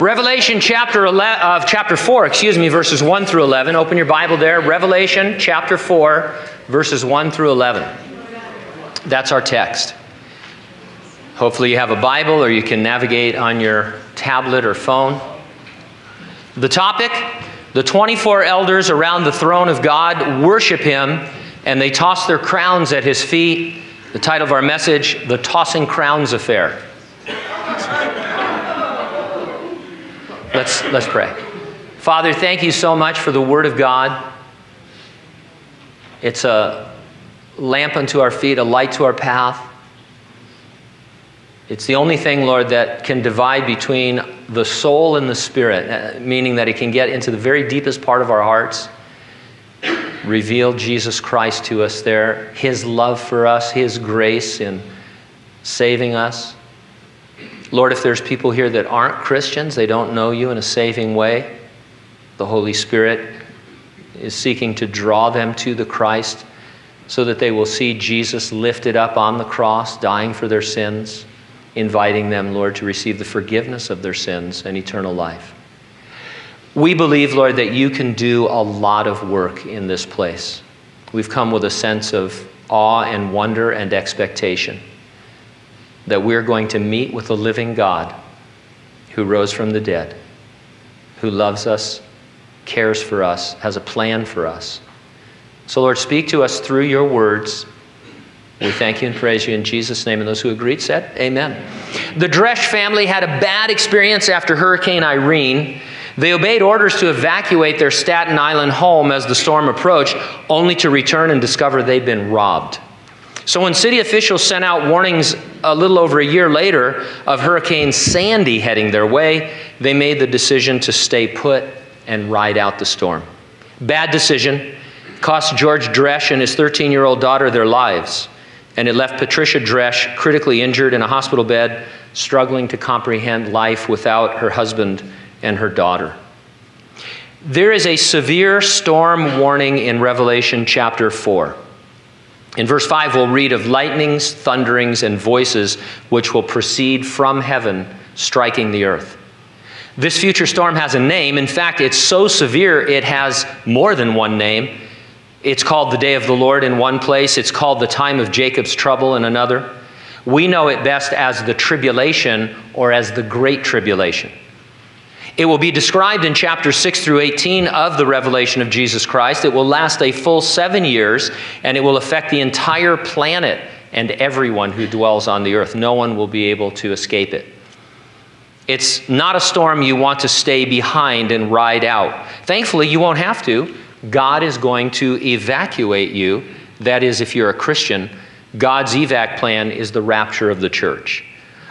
Revelation chapter 11, of chapter 4, excuse me, verses 1 through 11. Open your Bible there. Revelation chapter 4, verses 1 through 11. That's our text. Hopefully, you have a Bible or you can navigate on your tablet or phone. The topic the 24 elders around the throne of God worship him and they toss their crowns at his feet. The title of our message, The Tossing Crowns Affair. Let's, let's pray. Father, thank you so much for the Word of God. It's a lamp unto our feet, a light to our path. It's the only thing, Lord, that can divide between the soul and the spirit, uh, meaning that it can get into the very deepest part of our hearts, reveal Jesus Christ to us there, His love for us, His grace in saving us. Lord, if there's people here that aren't Christians, they don't know you in a saving way, the Holy Spirit is seeking to draw them to the Christ so that they will see Jesus lifted up on the cross, dying for their sins inviting them, Lord, to receive the forgiveness of their sins and eternal life. We believe, Lord, that you can do a lot of work in this place. We've come with a sense of awe and wonder and expectation that we're going to meet with the living God who rose from the dead, who loves us, cares for us, has a plan for us. So, Lord, speak to us through your words we thank you and praise you in Jesus' name. And those who agreed said, Amen. The Dresch family had a bad experience after Hurricane Irene. They obeyed orders to evacuate their Staten Island home as the storm approached, only to return and discover they'd been robbed. So, when city officials sent out warnings a little over a year later of Hurricane Sandy heading their way, they made the decision to stay put and ride out the storm. Bad decision. Cost George Dresch and his 13 year old daughter their lives and it left Patricia Dresch critically injured in a hospital bed, struggling to comprehend life without her husband and her daughter. There is a severe storm warning in Revelation chapter 4. In verse 5, we'll read of lightnings, thunderings, and voices which will proceed from heaven, striking the earth. This future storm has a name. In fact, it's so severe it has more than one name. It's called the day of the Lord in one place, it's called the time of Jacob's trouble in another. We know it best as the tribulation or as the great tribulation. It will be described in chapters 6 through 18 of the revelation of Jesus Christ. It will last a full seven years, and it will affect the entire planet and everyone who dwells on the earth. No one will be able to escape it. It's not a storm you want to stay behind and ride out. Thankfully, you won't have to God is going to evacuate you. That is, if you're a Christian, God's evac plan is the rapture of the church.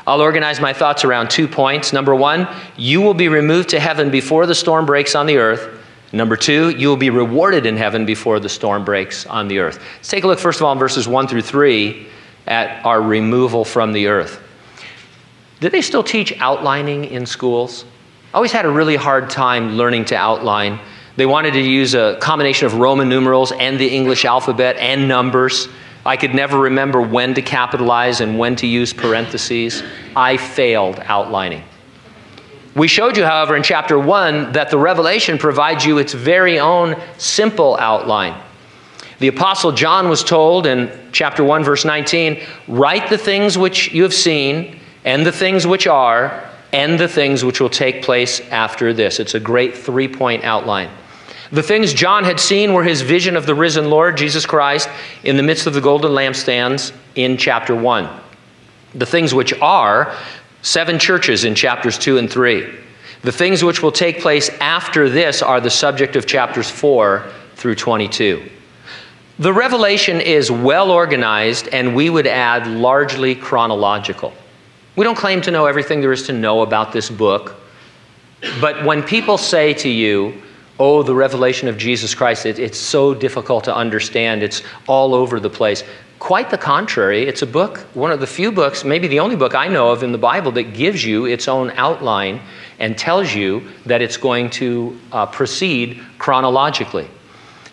I'll organize my thoughts around two points. Number one, you will be removed to heaven before the storm breaks on the earth. Number two, you will be rewarded in heaven before the storm breaks on the earth. Let's take a look, first of all, in verses 1 through 3 at our removal from the earth. Did they still teach outlining in schools? I always had a really hard time learning to outline. They wanted to use a combination of Roman numerals and the English alphabet and numbers. I could never remember when to capitalize and when to use parentheses. I failed outlining. We showed you, however, in chapter 1 that the Revelation provides you its very own simple outline. The Apostle John was told in chapter 1, verse 19, Write the things which you have seen, and the things which are, and the things which will take place after this. It's a great three point outline. The things John had seen were his vision of the risen Lord Jesus Christ in the midst of the golden lampstands in chapter 1. The things which are seven churches in chapters 2 and 3. The things which will take place after this are the subject of chapters 4 through 22. The revelation is well organized, and we would add largely chronological. We don't claim to know everything there is to know about this book, but when people say to you, oh, the revelation of Jesus Christ, it, it's so difficult to understand. It's all over the place. Quite the contrary. It's a book, one of the few books, maybe the only book I know of in the Bible that gives you its own outline and tells you that it's going to uh, proceed chronologically.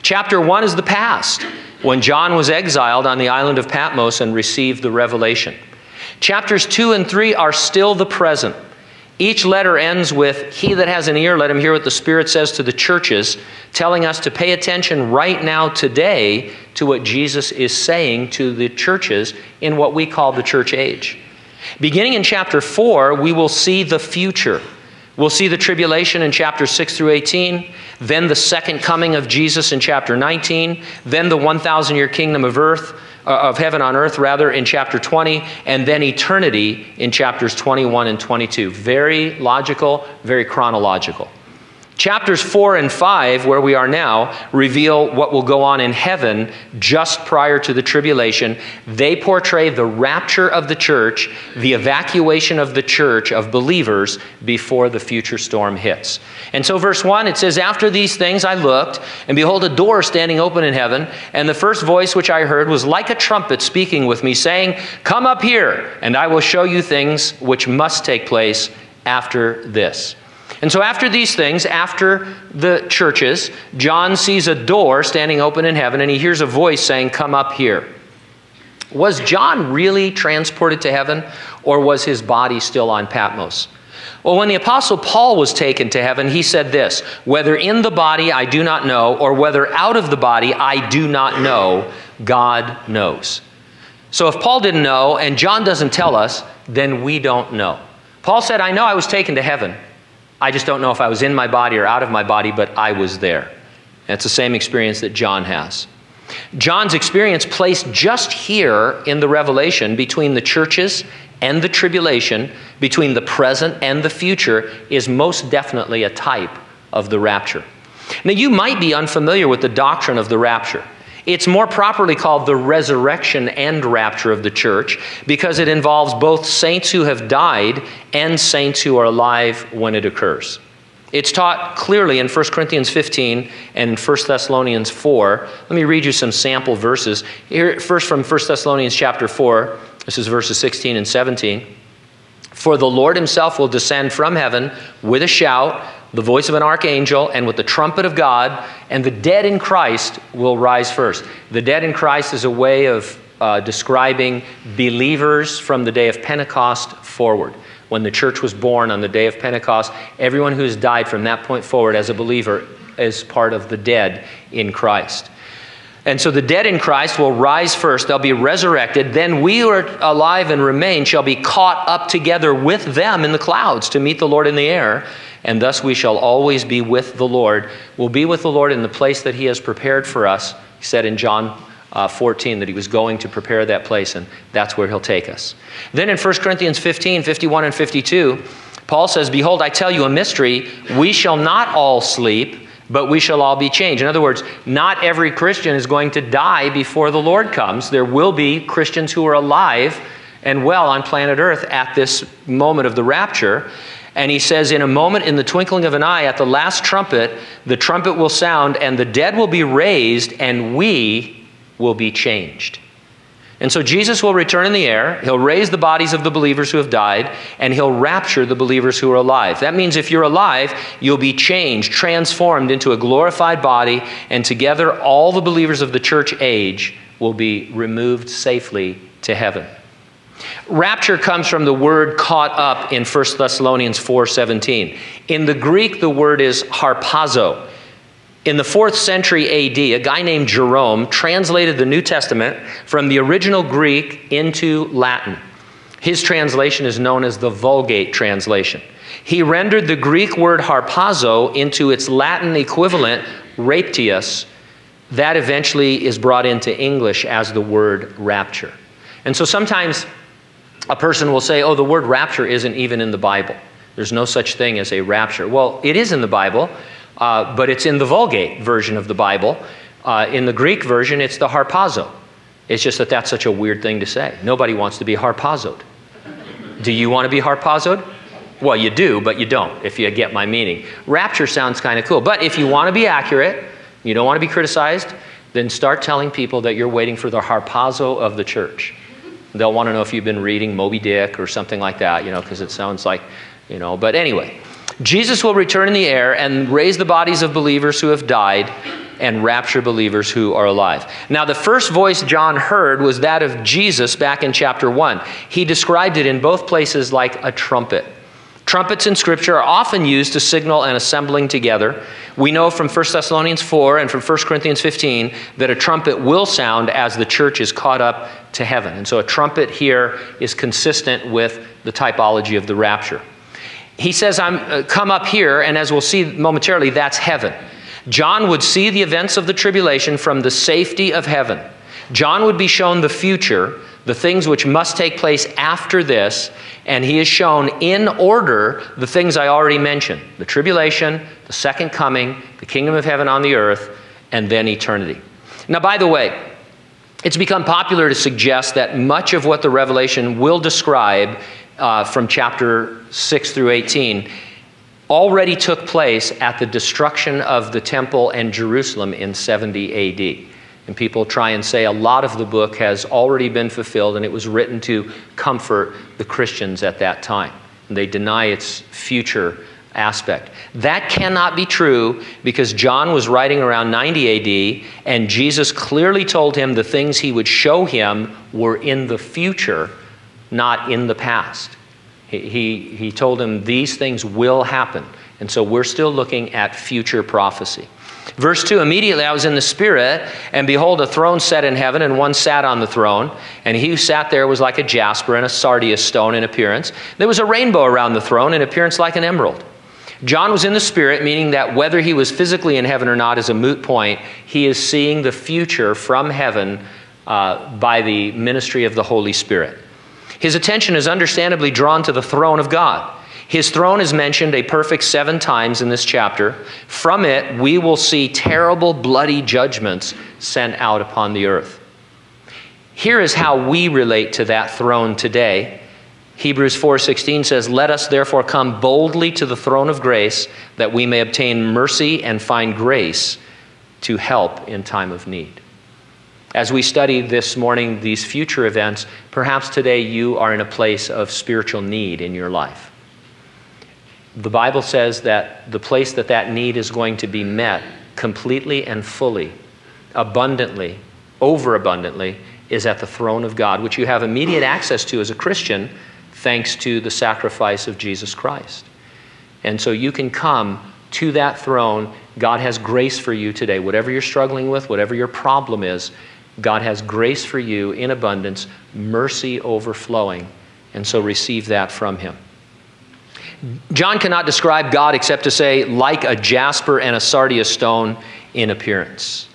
Chapter 1 is the past, when John was exiled on the island of Patmos and received the revelation. Chapters 2 and 3 are still the present Each letter ends with, He that has an ear, let him hear what the Spirit says to the churches, telling us to pay attention right now, today, to what Jesus is saying to the churches in what we call the church age. Beginning in chapter 4, we will see the future. We'll see the tribulation in chapter 6 through 18, then the second coming of Jesus in chapter 19, then the 1,000 year kingdom of earth, uh, of heaven on earth, rather, in chapter 20, and then eternity in chapters 21 and 22. Very logical, very chronological. Chapters 4 and 5, where we are now, reveal what will go on in heaven just prior to the tribulation. They portray the rapture of the church, the evacuation of the church of believers before the future storm hits. And so, verse 1, it says, After these things I looked, and behold, a door standing open in heaven, and the first voice which I heard was like a trumpet speaking with me, saying, Come up here, and I will show you things which must take place after this. And so, after these things, after the churches, John sees a door standing open in heaven and he hears a voice saying, Come up here. Was John really transported to heaven or was his body still on Patmos? Well, when the Apostle Paul was taken to heaven, he said this Whether in the body I do not know, or whether out of the body I do not know, God knows. So if Paul didn't know and John doesn't tell us, then we don't know. Paul said, I know I was taken to heaven. I just don't know if I was in my body or out of my body, but I was there. That's the same experience that John has. John's experience placed just here in the Revelation between the churches and the tribulation, between the present and the future, is most definitely a type of the rapture. Now, you might be unfamiliar with the doctrine of the rapture. It's more properly called the resurrection and rapture of the church because it involves both saints who have died and saints who are alive when it occurs. It's taught clearly in 1 Corinthians 15 and 1 Thessalonians 4. Let me read you some sample verses. Here, first from 1 Thessalonians chapter 4, this is verses 16 and 17. For the Lord himself will descend from heaven with a shout the voice of an archangel, and with the trumpet of God, and the dead in Christ will rise first. The dead in Christ is a way of uh, describing believers from the day of Pentecost forward. When the church was born on the day of Pentecost, everyone who has died from that point forward as a believer is part of the dead in Christ. And so the dead in Christ will rise first, they'll be resurrected. Then we who are alive and remain shall be caught up together with them in the clouds to meet the Lord in the air and thus we shall always be with the Lord. We'll be with the Lord in the place that He has prepared for us. He said in John uh, 14 that He was going to prepare that place, and that's where He'll take us. Then in 1 Corinthians 15, 51, and 52, Paul says, Behold, I tell you a mystery. We shall not all sleep but we shall all be changed. In other words, not every Christian is going to die before the Lord comes. There will be Christians who are alive and well on planet Earth at this moment of the rapture. And he says, In a moment, in the twinkling of an eye, at the last trumpet, the trumpet will sound, and the dead will be raised, and we will be changed. And so Jesus will return in the air. He'll raise the bodies of the believers who have died, and he'll rapture the believers who are alive. That means if you're alive, you'll be changed, transformed into a glorified body, and together all the believers of the church age will be removed safely to heaven. Rapture comes from the word caught up in 1 Thessalonians 4:17. In the Greek the word is harpazo. In the 4th century AD, a guy named Jerome translated the New Testament from the original Greek into Latin. His translation is known as the Vulgate translation. He rendered the Greek word harpazo into its Latin equivalent, raptius. That eventually is brought into English as the word rapture. And so sometimes a person will say, oh, the word rapture isn't even in the Bible. There's no such thing as a rapture. Well, it is in the Bible, uh, but it's in the Vulgate version of the Bible. Uh, in the Greek version, it's the harpazo. It's just that that's such a weird thing to say. Nobody wants to be harpazoed. Do you want to be harpazoed? Well, you do, but you don't, if you get my meaning. Rapture sounds kind of cool. But if you want to be accurate, you don't want to be criticized, then start telling people that you're waiting for the harpazo of the church. They'll want to know if you've been reading Moby Dick or something like that, you know, because it sounds like, you know. But anyway, Jesus will return in the air and raise the bodies of believers who have died and rapture believers who are alive. Now, the first voice John heard was that of Jesus back in chapter 1. He described it in both places like a trumpet. Trumpets in Scripture are often used to signal an assembling together. We know from 1 Thessalonians 4 and from 1 Corinthians 15 that a trumpet will sound as the church is caught up to heaven. And so a trumpet here is consistent with the typology of the rapture. He says, I'm uh, come up here, and as we'll see momentarily, that's heaven. John would see the events of the tribulation from the safety of heaven. John would be shown the future, the things which must take place after this, and he has shown in order the things I already mentioned the tribulation, the second coming, the kingdom of heaven on the earth, and then eternity. Now, by the way, it's become popular to suggest that much of what the Revelation will describe uh, from chapter 6 through 18 already took place at the destruction of the temple and Jerusalem in 70 AD. And people try and say a lot of the book has already been fulfilled and it was written to comfort the Christians at that time. And they deny its future aspect. That cannot be true because John was writing around 90 AD and Jesus clearly told him the things he would show him were in the future, not in the past. He, he, he told him these things will happen. And so we're still looking at future prophecy. Verse 2 Immediately I was in the Spirit, and behold, a throne set in heaven, and one sat on the throne. And he who sat there was like a jasper and a sardius stone in appearance. There was a rainbow around the throne, in appearance like an emerald. John was in the Spirit, meaning that whether he was physically in heaven or not is a moot point. He is seeing the future from heaven uh, by the ministry of the Holy Spirit. His attention is understandably drawn to the throne of God. His throne is mentioned a perfect seven times in this chapter. From it, we will see terrible, bloody judgments sent out upon the earth. Here is how we relate to that throne today. Hebrews 4:16 says, "Let us therefore come boldly to the throne of grace that we may obtain mercy and find grace to help in time of need." As we study this morning these future events, perhaps today you are in a place of spiritual need in your life the Bible says that the place that that need is going to be met completely and fully, abundantly, overabundantly, is at the throne of God, which you have immediate access to as a Christian thanks to the sacrifice of Jesus Christ. And so you can come to that throne. God has grace for you today. Whatever you're struggling with, whatever your problem is, God has grace for you in abundance, mercy overflowing. And so receive that from Him. John cannot describe God except to say, like a jasper and a sardius stone in appearance.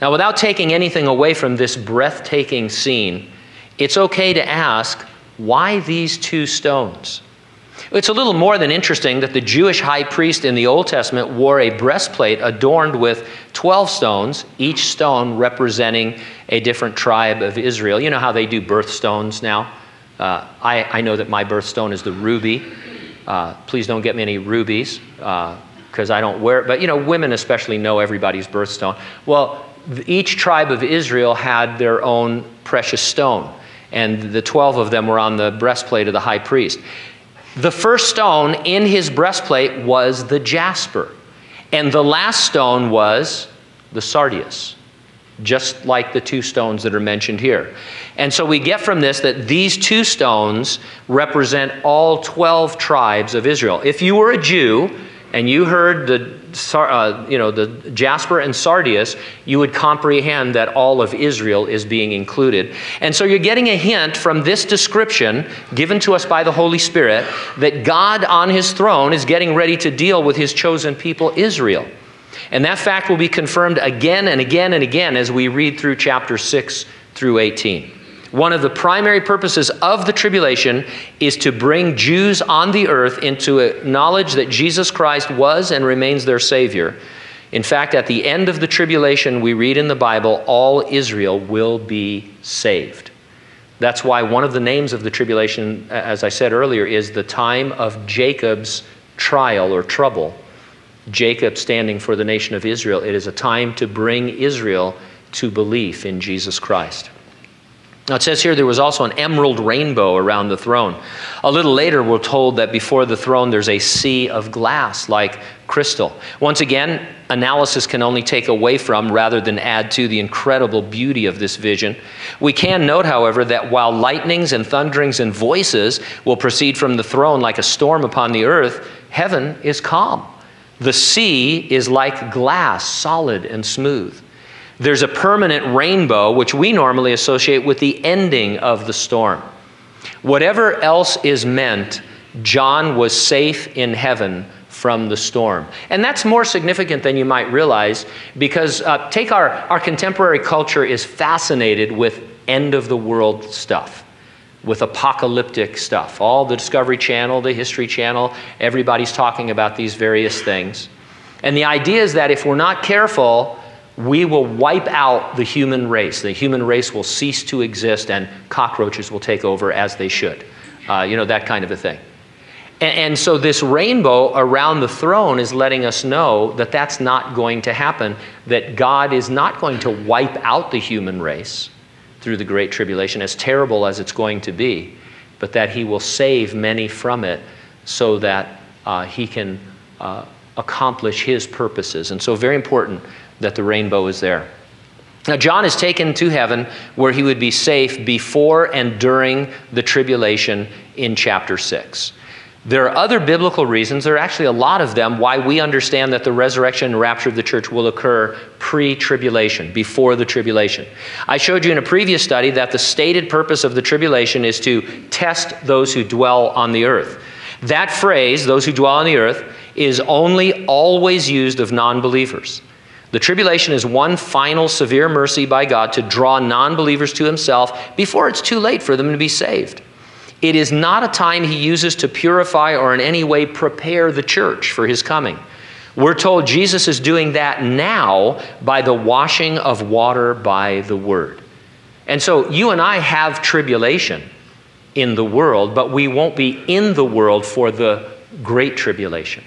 Now, without taking anything away from this breathtaking scene, it's okay to ask, why these two stones? It's a little more than interesting that the Jewish high priest in the Old Testament wore a breastplate adorned with 12 stones, each stone representing a different tribe of Israel. You know how they do birthstones now? Uh, I, I know that my birthstone is the ruby. Uh, please don't get me any rubies because uh, I don't wear it. But you know, women especially know everybody's birthstone. Well, each tribe of Israel had their own precious stone, and the 12 of them were on the breastplate of the high priest. The first stone in his breastplate was the jasper, and the last stone was the sardius just like the two stones that are mentioned here. And so we get from this that these two stones represent all 12 tribes of Israel. If you were a Jew and you heard the uh, you know the jasper and sardius, you would comprehend that all of Israel is being included. And so you're getting a hint from this description given to us by the Holy Spirit that God on his throne is getting ready to deal with his chosen people Israel. And that fact will be confirmed again and again and again as we read through chapter 6 through 18. One of the primary purposes of the tribulation is to bring Jews on the earth into a knowledge that Jesus Christ was and remains their Savior. In fact, at the end of the tribulation, we read in the Bible, all Israel will be saved. That's why one of the names of the tribulation, as I said earlier, is the time of Jacob's trial or trouble. Jacob standing for the nation of Israel. It is a time to bring Israel to belief in Jesus Christ. Now it says here there was also an emerald rainbow around the throne. A little later, we're told that before the throne there's a sea of glass like crystal. Once again, analysis can only take away from rather than add to the incredible beauty of this vision. We can note, however, that while lightnings and thunderings and voices will proceed from the throne like a storm upon the earth, heaven is calm. The sea is like glass, solid and smooth. There's a permanent rainbow, which we normally associate with the ending of the storm. Whatever else is meant, John was safe in heaven from the storm. And that's more significant than you might realize because uh, take our, our contemporary culture is fascinated with end of the world stuff, with apocalyptic stuff. All the Discovery Channel, the History Channel, everybody's talking about these various things. And the idea is that if we're not careful, we will wipe out the human race. The human race will cease to exist and cockroaches will take over as they should. Uh, you know, that kind of a thing. And, and so this rainbow around the throne is letting us know that that's not going to happen, that God is not going to wipe out the human race through the Great Tribulation, as terrible as it's going to be, but that He will save many from it so that uh, He can uh, accomplish His purposes. And so, very important that the rainbow is there. Now, John is taken to heaven where he would be safe before and during the tribulation in chapter 6. There are other biblical reasons, there are actually a lot of them, why we understand that the resurrection and rapture of the church will occur pre tribulation, before the tribulation. I showed you in a previous study that the stated purpose of the tribulation is to test those who dwell on the earth. That phrase, those who dwell on the earth, is only always used of non believers. The tribulation is one final severe mercy by God to draw non believers to himself before it's too late for them to be saved. It is not a time he uses to purify or in any way prepare the church for his coming. We're told Jesus is doing that now by the washing of water by the word. And so you and I have tribulation in the world, but we won't be in the world for the great tribulation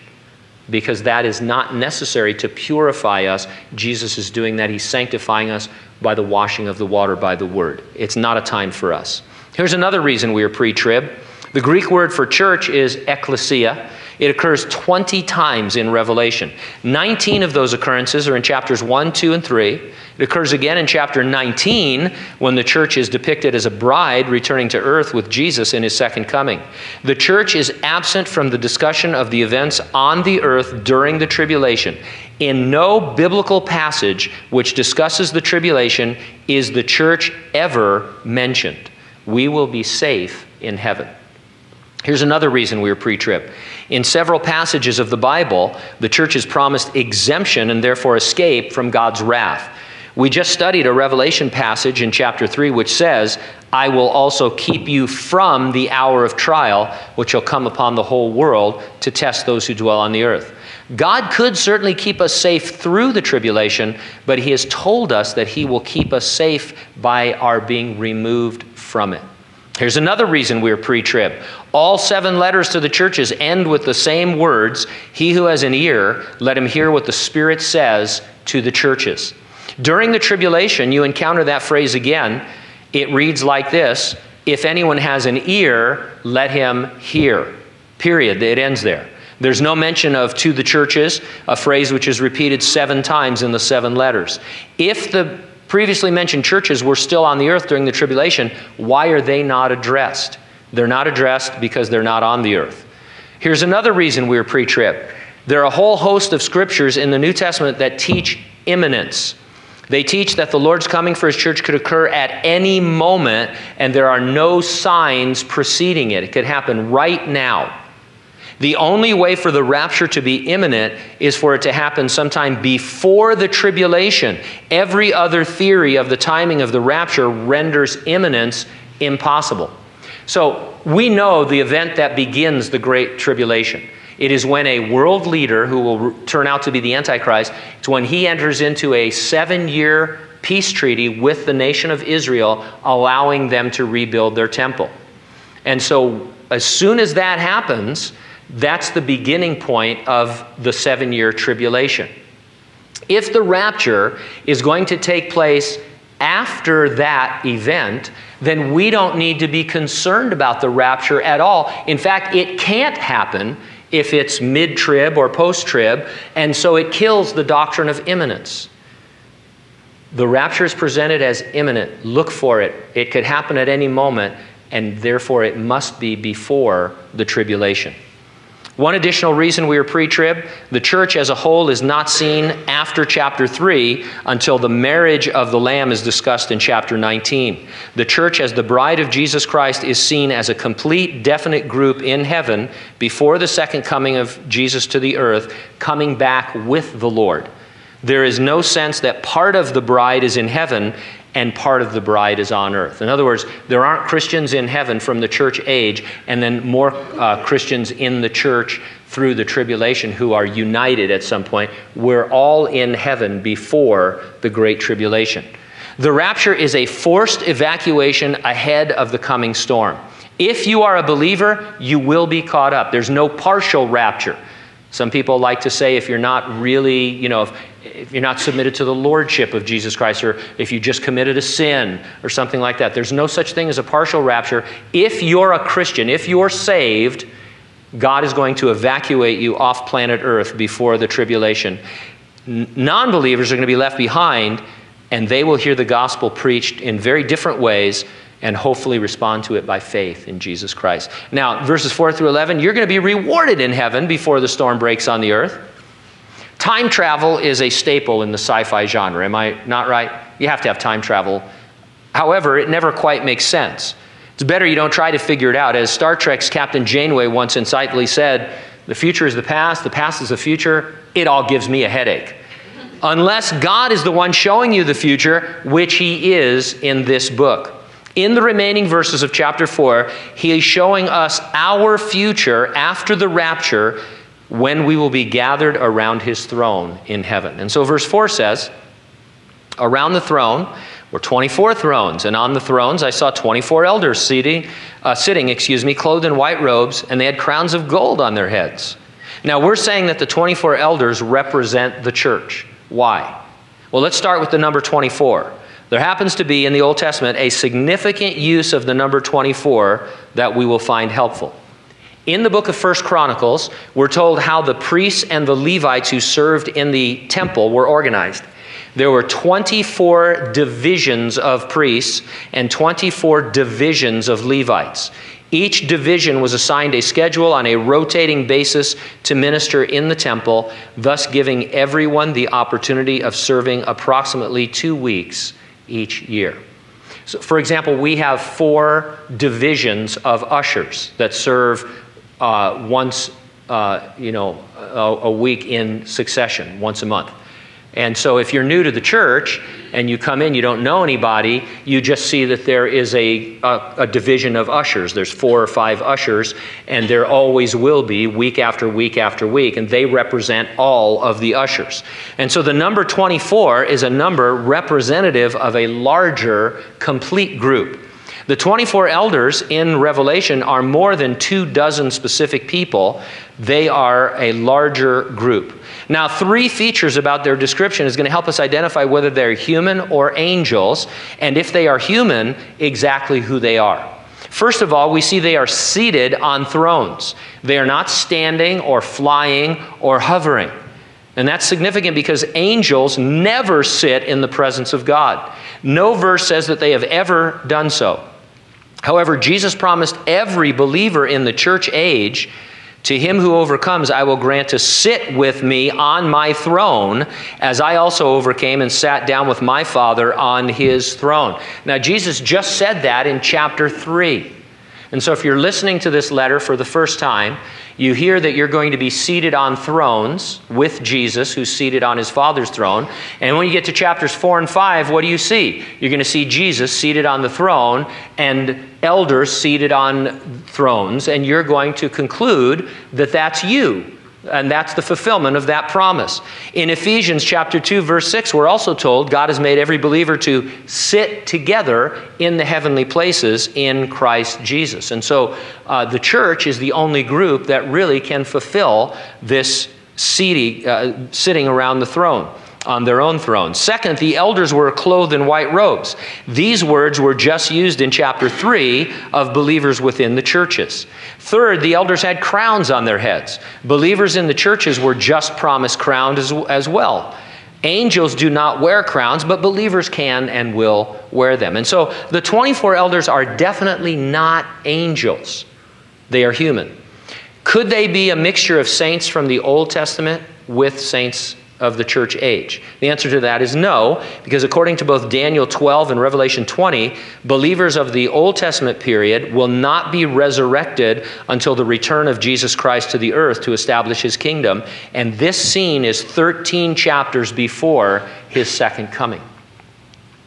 because that is not necessary to purify us. Jesus is doing that. He's sanctifying us by the washing of the water by the word. It's not a time for us. Here's another reason we are pre trib. The Greek word for church is ekklesia. It occurs 20 times in Revelation. 19 of those occurrences are in chapters 1, 2, and 3. It occurs again in chapter 19 when the church is depicted as a bride returning to earth with Jesus in his second coming. The church is absent from the discussion of the events on the earth during the tribulation. In no biblical passage which discusses the tribulation is the church ever mentioned. We will be safe in heaven. Here's another reason we are pre trib. In several passages of the Bible, the church is promised exemption and therefore escape from God's wrath. We just studied a Revelation passage in chapter 3 which says, I will also keep you from the hour of trial, which shall come upon the whole world to test those who dwell on the earth. God could certainly keep us safe through the tribulation, but He has told us that He will keep us safe by our being removed from it. Here's another reason we're pre trib. All seven letters to the churches end with the same words He who has an ear, let him hear what the Spirit says to the churches. During the tribulation, you encounter that phrase again. It reads like this If anyone has an ear, let him hear. Period. It ends there. There's no mention of to the churches, a phrase which is repeated seven times in the seven letters. If the previously mentioned churches were still on the earth during the tribulation, why are they not addressed? They're not addressed because they're not on the earth. Here's another reason we're pre trib. There are a whole host of scriptures in the New Testament that teach imminence. They teach that the Lord's coming for his church could occur at any moment, and there are no signs preceding it. It could happen right now. The only way for the rapture to be imminent is for it to happen sometime before the tribulation. Every other theory of the timing of the rapture renders imminence impossible. So we know the event that begins the Great Tribulation. It is when a world leader who will turn out to be the Antichrist, it's when he enters into a seven year peace treaty with the nation of Israel, allowing them to rebuild their temple. And so, as soon as that happens, that's the beginning point of the seven year tribulation. If the rapture is going to take place after that event, then we don't need to be concerned about the rapture at all. In fact, it can't happen if it's mid trib or post trib, and so it kills the doctrine of imminence. The rapture is presented as imminent. Look for it. It could happen at any moment, and therefore it must be before the tribulation. One additional reason we are pre trib the church as a whole is not seen after chapter 3 until the marriage of the Lamb is discussed in chapter 19. The church, as the bride of Jesus Christ, is seen as a complete, definite group in heaven before the second coming of Jesus to the earth, coming back with the Lord. There is no sense that part of the bride is in heaven and part of the bride is on earth. In other words, there aren't Christians in heaven from the church age and then more uh, Christians in the church through the tribulation who are united at some point. We're all in heaven before the great tribulation. The rapture is a forced evacuation ahead of the coming storm. If you are a believer, you will be caught up. There's no partial rapture. Some people like to say if you're not really, you know, if, if, you're not submitted to the lordship of Jesus Christ, or if you just committed a sin or something like that, there's no such thing as a partial rapture. If you're a Christian, if you're saved, God is going to evacuate you off planet Earth before the tribulation. Non believers are going to be left behind, and they will hear the gospel preached in very different ways and hopefully respond to it by faith in Jesus Christ. Now, verses 4 through 11, you're going to be rewarded in heaven before the storm breaks on the earth. Time travel is a staple in the sci fi genre. Am I not right? You have to have time travel. However, it never quite makes sense. It's better you don't try to figure it out. As Star Trek's Captain Janeway once insightfully said, the future is the past, the past is the future. It all gives me a headache. Unless God is the one showing you the future, which He is in this book. In the remaining verses of chapter 4, he is showing us our future after the rapture when we will be gathered around his throne in heaven. And so, verse 4 says, Around the throne were 24 thrones, and on the thrones I saw 24 elders seating, uh, sitting, excuse me, clothed in white robes, and they had crowns of gold on their heads. Now, we're saying that the 24 elders represent the church. Why? Well, let's start with the number 24. There happens to be in the Old Testament a significant use of the number 24 that we will find helpful. In the book of First Chronicles, we're told how the priests and the Levites who served in the temple were organized. There were 24 divisions of priests and 24 divisions of Levites. Each division was assigned a schedule on a rotating basis to minister in the temple, thus giving everyone the opportunity of serving approximately two weeks each year. So, for example, we have four divisions of ushers that serve uh, once, uh, you know, a, a week in succession, once a month. And so, if you're new to the church and you come in, you don't know anybody, you just see that there is a, a, a, division of ushers. There's four or five ushers, and there always will be week after week after week, and they represent all of the ushers. And so, the number 24 is a number representative of a larger, complete group. The 24 elders in Revelation are more than two dozen specific people, they are a larger group. Now, three features about their description is going to help us identify whether they're human or angels, and if they are human, exactly who they are. First of all, we see they are seated on thrones. They are not standing or flying or hovering. And that's significant because angels never sit in the presence of God. No verse says that they have ever done so. However, Jesus promised every believer in the church age to him who overcomes, I will grant to sit with me on my throne, as I also overcame and sat down with my Father on his throne. Now, Jesus just said that in chapter 3. And so, if you're listening to this letter for the first time, you hear that you're going to be seated on thrones with Jesus, who's seated on his Father's throne. And when you get to chapters 4 and 5, what do you see? You're going to see Jesus seated on the throne and elders seated on thrones. And you're going to conclude that that's you and that's the fulfillment of that promise. In Ephesians chapter 2 verse 6 we're also told God has made every believer to sit together in the heavenly places in Christ Jesus. And so uh, the church is the only group that really can fulfill this seating, uh, sitting around the throne. On their own thrones. Second, the elders were clothed in white robes. These words were just used in chapter 3 of believers within the churches. Third, the elders had crowns on their heads. Believers in the churches were just promised crowns as, as well. Angels do not wear crowns, but believers can and will wear them. And so the 24 elders are definitely not angels, they are human. Could they be a mixture of saints from the Old Testament with saints of the church age? The answer to that is no, because according to both Daniel 12 and Revelation 20, believers of the Old Testament period will not be resurrected until the return of Jesus Christ to the earth to establish his kingdom. And this scene is 13 chapters before his second coming.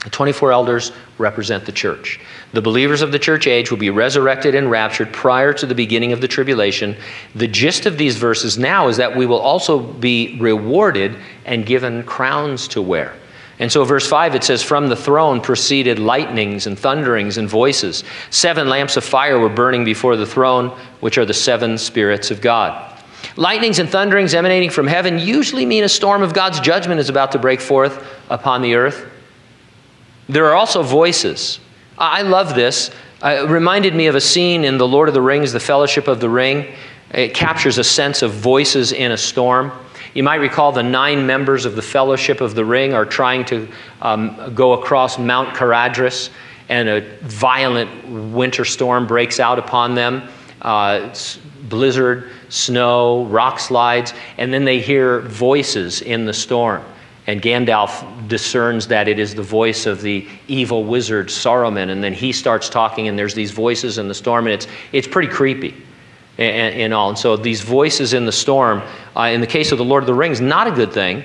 The 24 elders represent the church. The believers of the church age will be resurrected and raptured prior to the beginning of the tribulation. The gist of these verses now is that we will also be rewarded and given crowns to wear. And so, verse 5, it says, From the throne proceeded lightnings and thunderings and voices. Seven lamps of fire were burning before the throne, which are the seven spirits of God. Lightnings and thunderings emanating from heaven usually mean a storm of God's judgment is about to break forth upon the earth. There are also voices. I love this. It reminded me of a scene in The Lord of the Rings, The Fellowship of the Ring. It captures a sense of voices in a storm. You might recall the nine members of the Fellowship of the Ring are trying to um, go across Mount Caradhras, and a violent winter storm breaks out upon them. Uh, blizzard, snow, rock slides, and then they hear voices in the storm. And Gandalf discerns that it is the voice of the evil wizard Saruman, and then he starts talking, and there's these voices in the storm, and it's, it's pretty creepy and, and all. And so these voices in the storm, uh, in the case of the Lord of the Rings, not a good thing.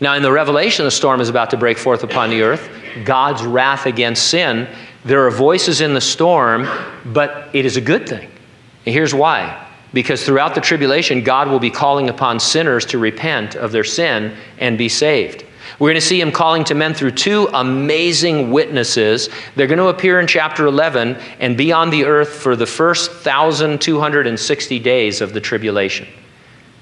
Now, in the Revelation, the storm is about to break forth upon the earth, God's wrath against sin. There are voices in the storm, but it is a good thing. And here's why because throughout the tribulation, God will be calling upon sinners to repent of their sin and be saved. We're going to see him calling to men through two amazing witnesses. They're going to appear in chapter 11 and be on the earth for the first 1,260 days of the tribulation.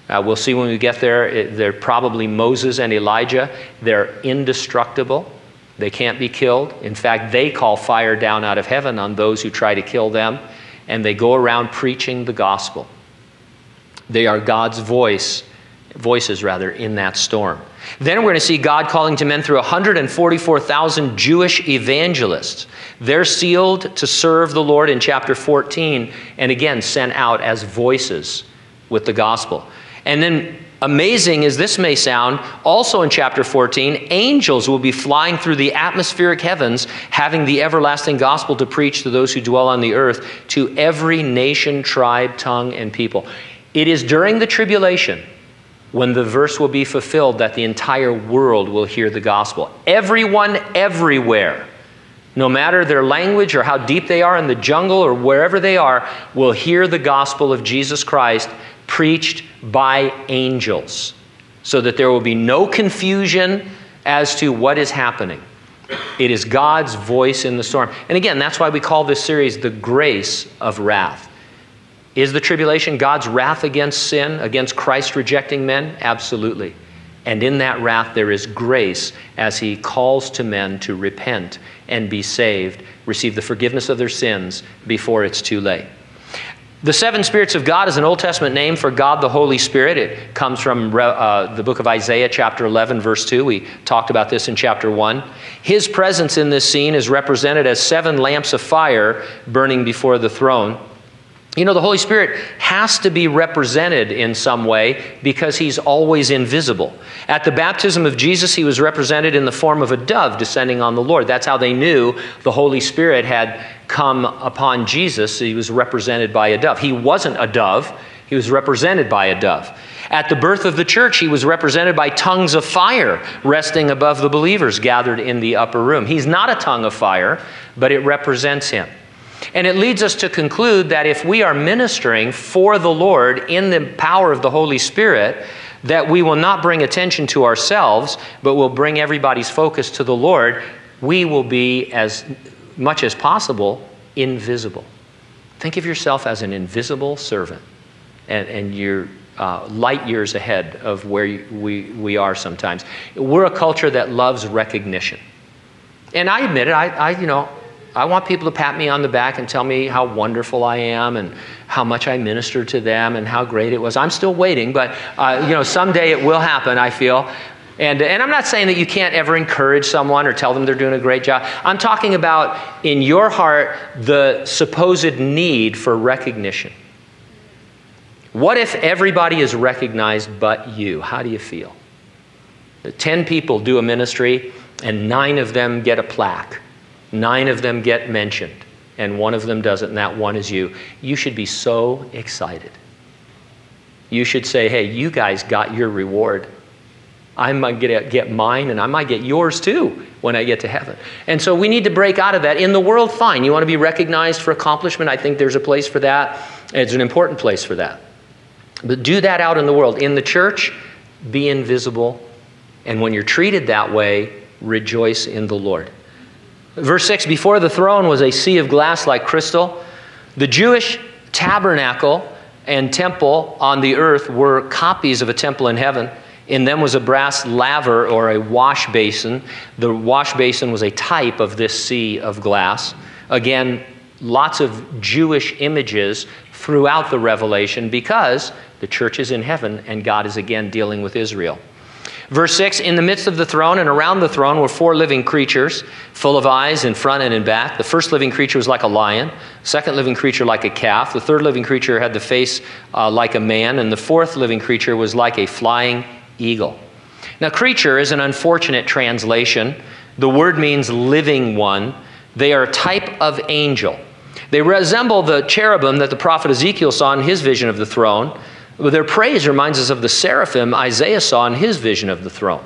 Uh, we'll see when we get there. They're probably Moses and Elijah. They're indestructible. They can't be killed. In fact, they call fire down out of heaven on those who try to kill them, and they go around preaching the gospel. They are God's voice, voices rather, in that storm. Then we're going to see God calling to men through 144,000 Jewish evangelists. They're sealed to serve the Lord in chapter 14, and again sent out as voices with the gospel. And then, amazing as this may sound, also in chapter 14, angels will be flying through the atmospheric heavens, having the everlasting gospel to preach to those who dwell on the earth, to every nation, tribe, tongue, and people. It is during the tribulation when the verse will be fulfilled that the entire world will hear the gospel. Everyone, everywhere, no matter their language or how deep they are in the jungle or wherever they are, will hear the gospel of Jesus Christ preached by angels so that there will be no confusion as to what is happening. It is God's voice in the storm. And again, that's why we call this series The Grace of Wrath. Is the tribulation God's wrath against sin, against Christ rejecting men? Absolutely. And in that wrath, there is grace as He calls to men to repent and be saved, receive the forgiveness of their sins before it's too late. The seven spirits of God is an Old Testament name for God the Holy Spirit. It comes from uh, the book of Isaiah, chapter 11, verse 2. We talked about this in chapter 1. His presence in this scene is represented as seven lamps of fire burning before the throne. You know, the Holy Spirit has to be represented in some way because he's always invisible. At the baptism of Jesus, he was represented in the form of a dove descending on the Lord. That's how they knew the Holy Spirit had come upon Jesus. He was represented by a dove. He wasn't a dove, he was represented by a dove. At the birth of the church, he was represented by tongues of fire resting above the believers gathered in the upper room. He's not a tongue of fire, but it represents him. And it leads us to conclude that if we are ministering for the Lord in the power of the Holy Spirit, that we will not bring attention to ourselves, but will bring everybody's focus to the Lord, we will be, as much as possible, invisible. Think of yourself as an invisible servant, and, and you're uh, light years ahead of where we, we are sometimes. We're a culture that loves recognition. And I admit it, I, I, you know, I want people to pat me on the back and tell me how wonderful I am and how much I ministered to them and how great it was. I'm still waiting, but uh, you know, someday it will happen, I feel. And, and I'm not saying that you can't ever encourage someone or tell them they're doing a great job. I'm talking about in your heart the supposed need for recognition. What if everybody is recognized but you? How do you feel? Ten people do a ministry, and nine of them get a plaque, nine of them get mentioned, and one of them doesn't, and that one is you. You should be so excited. You should say, hey, you guys got your reward. I might get, get mine and I might get yours too when I get to heaven. And so we need to break out of that. In the world, fine. You want to be recognized for accomplishment? I think there's a place for that. It's an important place for that. But do that out in the world. In the church, be invisible. And when you're treated that way, rejoice in the Lord. Verse 6 Before the throne was a sea of glass like crystal. The Jewish tabernacle and temple on the earth were copies of a temple in heaven. In them was a brass laver or a wash basin. The wash basin was a type of this sea of glass. Again, lots of Jewish images throughout the Revelation because the church is in heaven and God is again dealing with Israel. Verse 6 In the midst of the throne and around the throne were four living creatures, full of eyes in front and in back. The first living creature was like a lion, second living creature like a calf, the third living creature had the face uh, like a man, and the fourth living creature was like a flying eagle. Now, creature is an unfortunate translation. The word means living one. They are a type of angel. They resemble the cherubim that the prophet Ezekiel saw in his vision of the throne. Their praise reminds us of the seraphim Isaiah saw in his vision of the throne.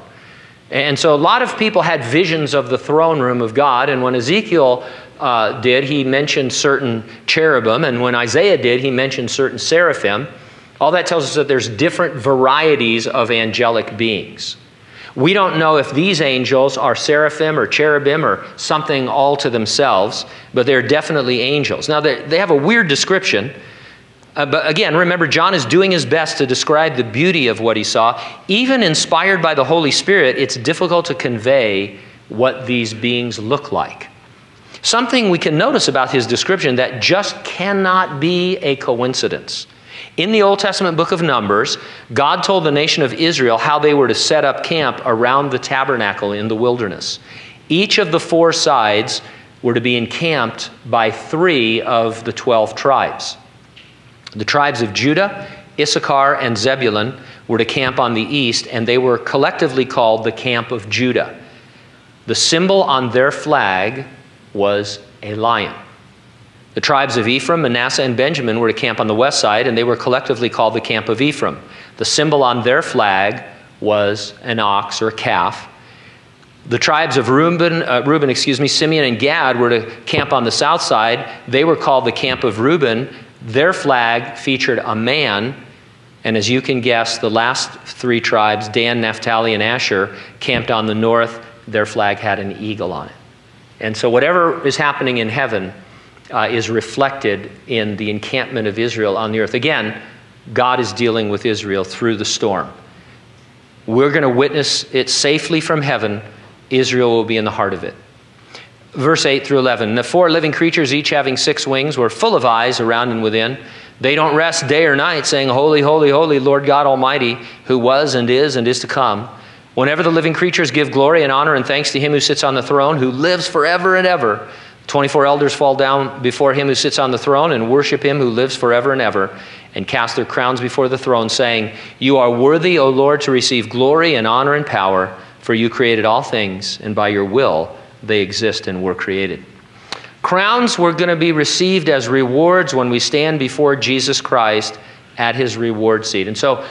And so a lot of people had visions of the throne room of God, and when Ezekiel uh, did, he mentioned certain cherubim, and when Isaiah did, he mentioned certain seraphim. All that tells us that there's different varieties of angelic beings. We don't know if these angels are seraphim or cherubim or something all to themselves, but they're definitely angels. Now, they have a weird description. Uh, but again, remember, John is doing his best to describe the beauty of what he saw. Even inspired by the Holy Spirit, it's difficult to convey what these beings look like. Something we can notice about his description that just cannot be a coincidence. In the Old Testament book of Numbers, God told the nation of Israel how they were to set up camp around the tabernacle in the wilderness. Each of the four sides were to be encamped by three of the 12 tribes. The tribes of Judah, Issachar, and Zebulun were to camp on the east, and they were collectively called the camp of Judah. The symbol on their flag was a lion. The tribes of Ephraim, Manasseh, and Benjamin were to camp on the west side, and they were collectively called the camp of Ephraim. The symbol on their flag was an ox or a calf. The tribes of Reuben, uh, Reuben, excuse me, Simeon and Gad were to camp on the south side. They were called the camp of Reuben. Their flag featured a man, and as you can guess, the last three tribes, Dan, Naphtali, and Asher, camped on the north. Their flag had an eagle on it. And so, whatever is happening in heaven uh, is reflected in the encampment of Israel on the earth. Again, God is dealing with Israel through the storm. We're going to witness it safely from heaven. Israel will be in the heart of it. Verse 8 through 11 The four living creatures, each having six wings, were full of eyes around and within. They don't rest day or night, saying, Holy, holy, holy, Lord God Almighty, who was and is and is to come. Whenever the living creatures give glory and honor and thanks to him who sits on the throne, who lives forever and ever. 24 elders fall down before him who sits on the throne and worship him who lives forever and ever, and cast their crowns before the throne, saying, You are worthy, O Lord, to receive glory and honor and power, for you created all things, and by your will they exist and were created. Crowns were going to be received as rewards when we stand before Jesus Christ at his reward seat. And so,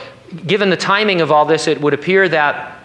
given the timing of all this, it would appear that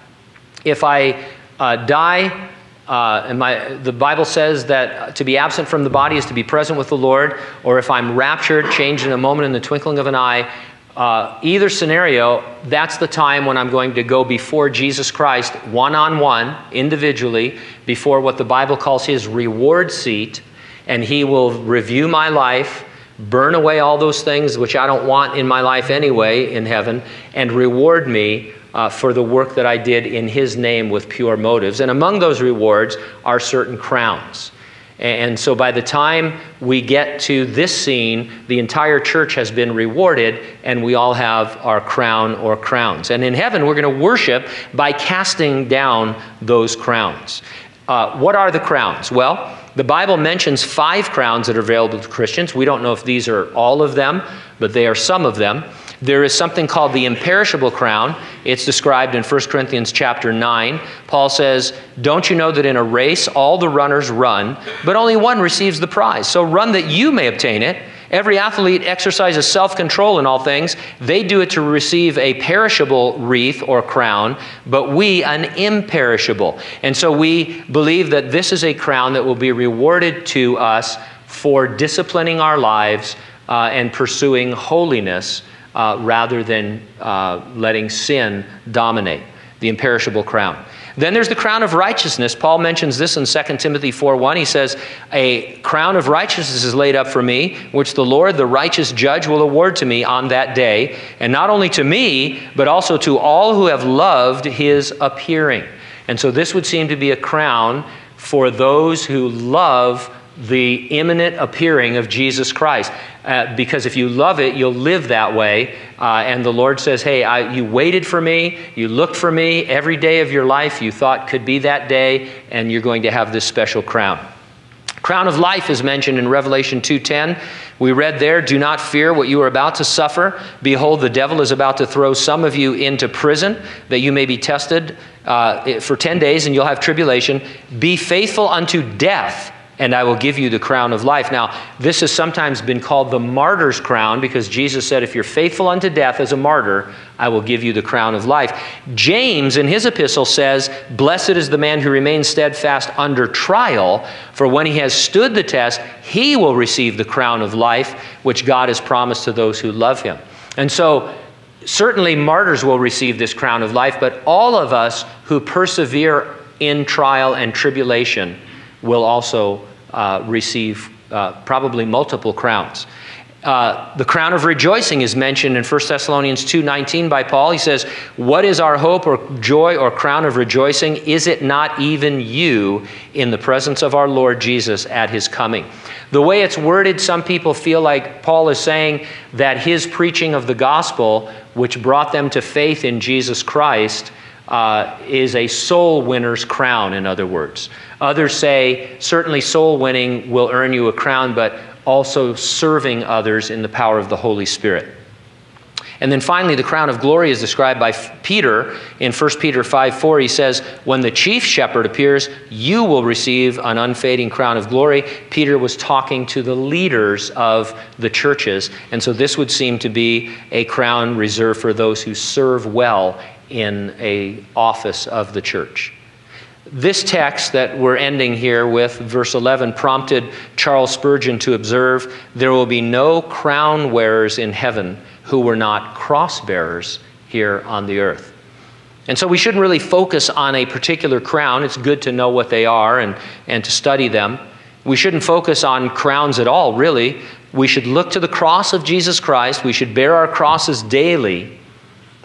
if I uh, die, uh, and my, the Bible says that to be absent from the body is to be present with the Lord, or if I'm raptured, changed in a moment in the twinkling of an eye, uh, either scenario, that's the time when I'm going to go before Jesus Christ one on one, individually, before what the Bible calls his reward seat, and he will review my life, burn away all those things which I don't want in my life anyway in heaven, and reward me uh, for the work that I did in His name with pure motives. And among those rewards are certain crowns. And so by the time we get to this scene, the entire church has been rewarded, and we all have our crown or crowns. And in heaven, we're going to worship by casting down those crowns. Uh, what are the crowns? Well, the Bible mentions five crowns that are available to Christians. We don't know if these are all of them, but they are some of them. There is something called the imperishable crown. It's described in 1 Corinthians chapter 9. Paul says, Don't you know that in a race all the runners run, but only one receives the prize? So run that you may obtain it. Every athlete exercises self control in all things. They do it to receive a perishable wreath or crown, but we an imperishable. And so we believe that this is a crown that will be rewarded to us for disciplining our lives uh, and pursuing holiness uh, rather than uh, letting sin dominate, the imperishable crown. Then there's the crown of righteousness. Paul mentions this in 2 Timothy 4:1. He says, "A crown of righteousness is laid up for me, which the Lord, the righteous judge, will award to me on that day, and not only to me, but also to all who have loved his appearing." And so this would seem to be a crown for those who love the imminent appearing of Jesus Christ. Uh, because if you love it, you'll live that way. Uh, and the Lord says, Hey, I, you waited for me, you looked for me every day of your life, you thought could be that day, and you're going to have this special crown. Crown of life is mentioned in Revelation 2:10. We read there, "Do not fear what you are about to suffer. Behold, the devil is about to throw some of you into prison, that you may be tested uh, for 10 days, and you'll have tribulation. Be faithful unto death, and I will give you the crown of life. Now, this has sometimes been called the martyr's crown because Jesus said, If you're faithful unto death as a martyr, I will give you the crown of life. James, in his epistle, says, Blessed is the man who remains steadfast under trial, for when he has stood the test, he will receive the crown of life, which God has promised to those who love him. And so, certainly martyrs will receive this crown of life, but all of us who persevere in trial and tribulation will also uh, receive uh, probably multiple crowns. Uh, the crown of rejoicing is mentioned in 1 Thessalonians 2:19 by Paul. He says, "What is our hope or joy or crown of rejoicing? Is it not even you in the presence of our Lord Jesus at his coming?" The way it's worded, some people feel like Paul is saying that his preaching of the gospel, which brought them to faith in Jesus Christ, uh, is a soul winner's crown, in other words. Others say certainly soul winning will earn you a crown, but also serving others in the power of the Holy Spirit. And then finally, the crown of glory is described by Peter in 1 Peter 5 4. He says, When the chief shepherd appears, you will receive an unfading crown of glory. Peter was talking to the leaders of the churches. And so this would seem to be a crown reserved for those who serve well in a office of the church. This text that we're ending here with, verse 11, prompted Charles Spurgeon to observe there will be no crown wearers in heaven who were not cross bearers here on the earth. And so we shouldn't really focus on a particular crown. It's good to know what they are and, and to study them. We shouldn't focus on crowns at all, really. We should look to the cross of Jesus Christ. We should bear our crosses daily,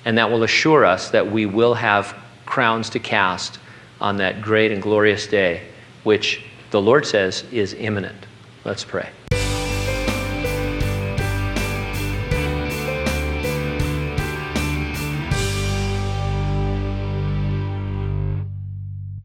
and that will assure us that we will have crowns to cast on that great and glorious day, which the Lord says is imminent. Let's pray.